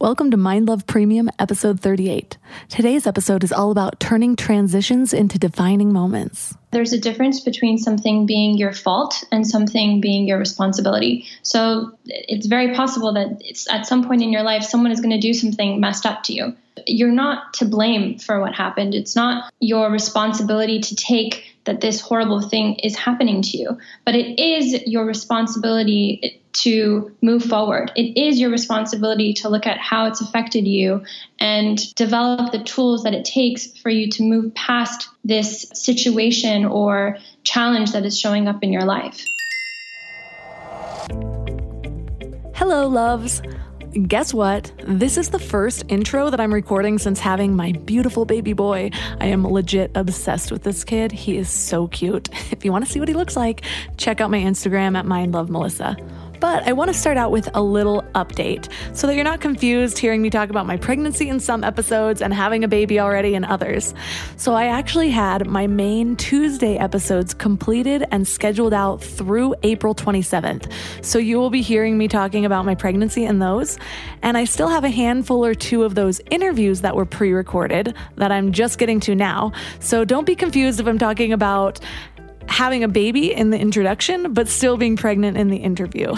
Welcome to Mind Love Premium, episode 38. Today's episode is all about turning transitions into defining moments. There's a difference between something being your fault and something being your responsibility. So it's very possible that at some point in your life, someone is going to do something messed up to you. You're not to blame for what happened. It's not your responsibility to take that this horrible thing is happening to you, but it is your responsibility to move forward. It is your responsibility to look at how it's affected you and develop the tools that it takes for you to move past this situation or challenge that is showing up in your life. Hello, loves. Guess what? This is the first intro that I'm recording since having my beautiful baby boy. I am legit obsessed with this kid. He is so cute. If you want to see what he looks like, check out my Instagram at mindlovemelissa. But I want to start out with a little update so that you're not confused hearing me talk about my pregnancy in some episodes and having a baby already in others. So I actually had my main Tuesday episodes completed and scheduled out through April 27th. So you will be hearing me talking about my pregnancy in those. And I still have a handful or two of those interviews that were pre recorded that I'm just getting to now. So don't be confused if I'm talking about having a baby in the introduction, but still being pregnant in the interview.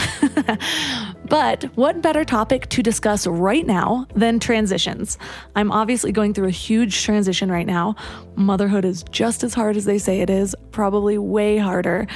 but what better topic to discuss right now than transitions? I'm obviously going through a huge transition right now. Motherhood is just as hard as they say it is, probably way harder,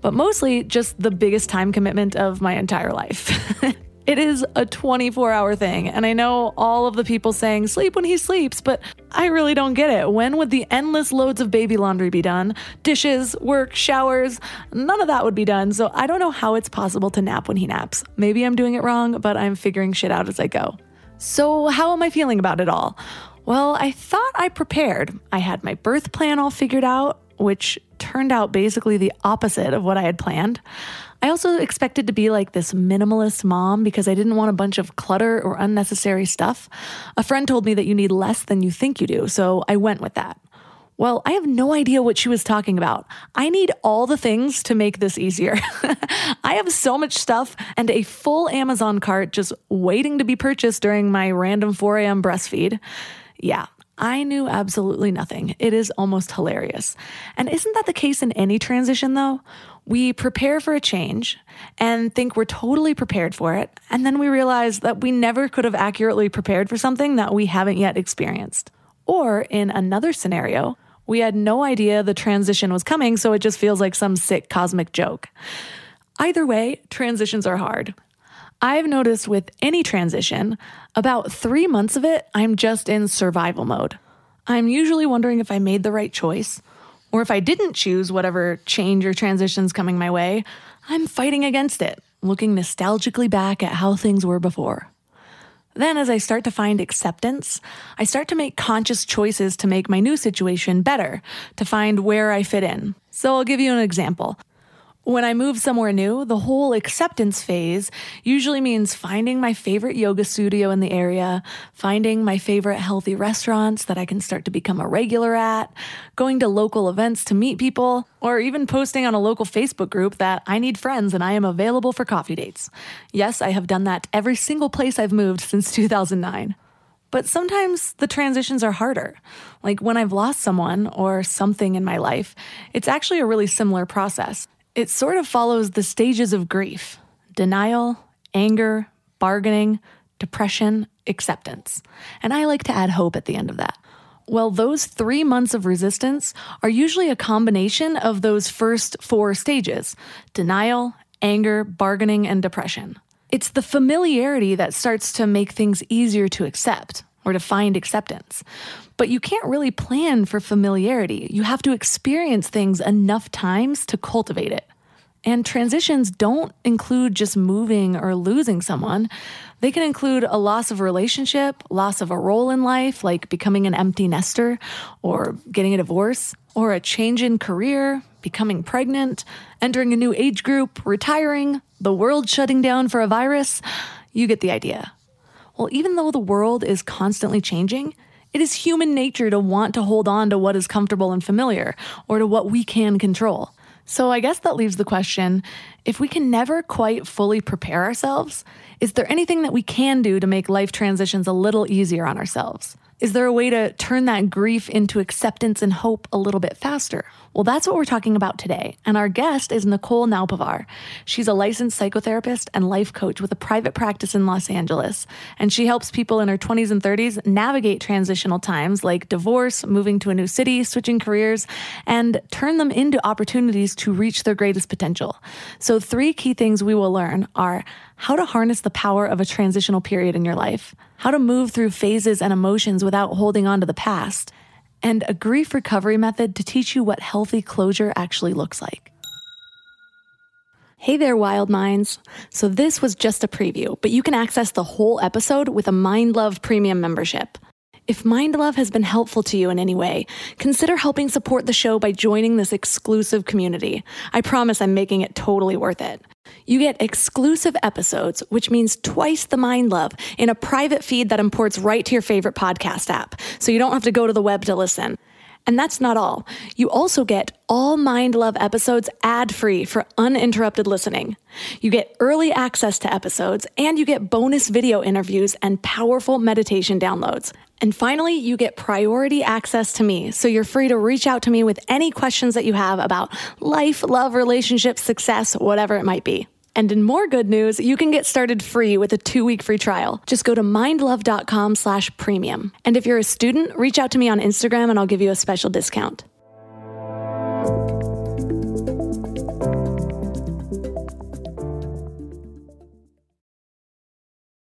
but mostly just the biggest time commitment of my entire life. It is a 24 hour thing. And I know all of the people saying sleep when he sleeps, but I really don't get it. When would the endless loads of baby laundry be done? Dishes, work, showers, none of that would be done. So I don't know how it's possible to nap when he naps. Maybe I'm doing it wrong, but I'm figuring shit out as I go. So, how am I feeling about it all? Well, I thought I prepared. I had my birth plan all figured out, which turned out basically the opposite of what I had planned. I also expected to be like this minimalist mom because I didn't want a bunch of clutter or unnecessary stuff. A friend told me that you need less than you think you do, so I went with that. Well, I have no idea what she was talking about. I need all the things to make this easier. I have so much stuff and a full Amazon cart just waiting to be purchased during my random 4 a.m. breastfeed. Yeah, I knew absolutely nothing. It is almost hilarious. And isn't that the case in any transition, though? We prepare for a change and think we're totally prepared for it, and then we realize that we never could have accurately prepared for something that we haven't yet experienced. Or in another scenario, we had no idea the transition was coming, so it just feels like some sick cosmic joke. Either way, transitions are hard. I've noticed with any transition, about three months of it, I'm just in survival mode. I'm usually wondering if I made the right choice, or if I didn't choose whatever change or transition's coming my way, I'm fighting against it, looking nostalgically back at how things were before. Then, as I start to find acceptance, I start to make conscious choices to make my new situation better, to find where I fit in. So, I'll give you an example. When I move somewhere new, the whole acceptance phase usually means finding my favorite yoga studio in the area, finding my favorite healthy restaurants that I can start to become a regular at, going to local events to meet people, or even posting on a local Facebook group that I need friends and I am available for coffee dates. Yes, I have done that every single place I've moved since 2009. But sometimes the transitions are harder. Like when I've lost someone or something in my life, it's actually a really similar process. It sort of follows the stages of grief denial, anger, bargaining, depression, acceptance. And I like to add hope at the end of that. Well, those three months of resistance are usually a combination of those first four stages denial, anger, bargaining, and depression. It's the familiarity that starts to make things easier to accept or to find acceptance. But you can't really plan for familiarity. You have to experience things enough times to cultivate it. And transitions don't include just moving or losing someone. They can include a loss of a relationship, loss of a role in life, like becoming an empty nester or getting a divorce, or a change in career, becoming pregnant, entering a new age group, retiring, the world shutting down for a virus. You get the idea. Well, even though the world is constantly changing, it is human nature to want to hold on to what is comfortable and familiar, or to what we can control. So I guess that leaves the question if we can never quite fully prepare ourselves, is there anything that we can do to make life transitions a little easier on ourselves? Is there a way to turn that grief into acceptance and hope a little bit faster? Well, that's what we're talking about today. And our guest is Nicole Naupavaar. She's a licensed psychotherapist and life coach with a private practice in Los Angeles. And she helps people in her 20s and 30s navigate transitional times like divorce, moving to a new city, switching careers, and turn them into opportunities to reach their greatest potential. So, three key things we will learn are how to harness the power of a transitional period in your life, how to move through phases and emotions without holding on to the past, and a grief recovery method to teach you what healthy closure actually looks like. Hey there, wild minds. So, this was just a preview, but you can access the whole episode with a Mind Love Premium membership. If Mind Love has been helpful to you in any way, consider helping support the show by joining this exclusive community. I promise I'm making it totally worth it. You get exclusive episodes, which means twice the mind love in a private feed that imports right to your favorite podcast app, so you don't have to go to the web to listen. And that's not all. You also get all Mind Love episodes ad free for uninterrupted listening. You get early access to episodes, and you get bonus video interviews and powerful meditation downloads. And finally, you get priority access to me, so you're free to reach out to me with any questions that you have about life, love, relationships, success, whatever it might be. And in more good news, you can get started free with a two-week free trial. Just go to mindlove.com slash premium. And if you're a student, reach out to me on Instagram and I'll give you a special discount.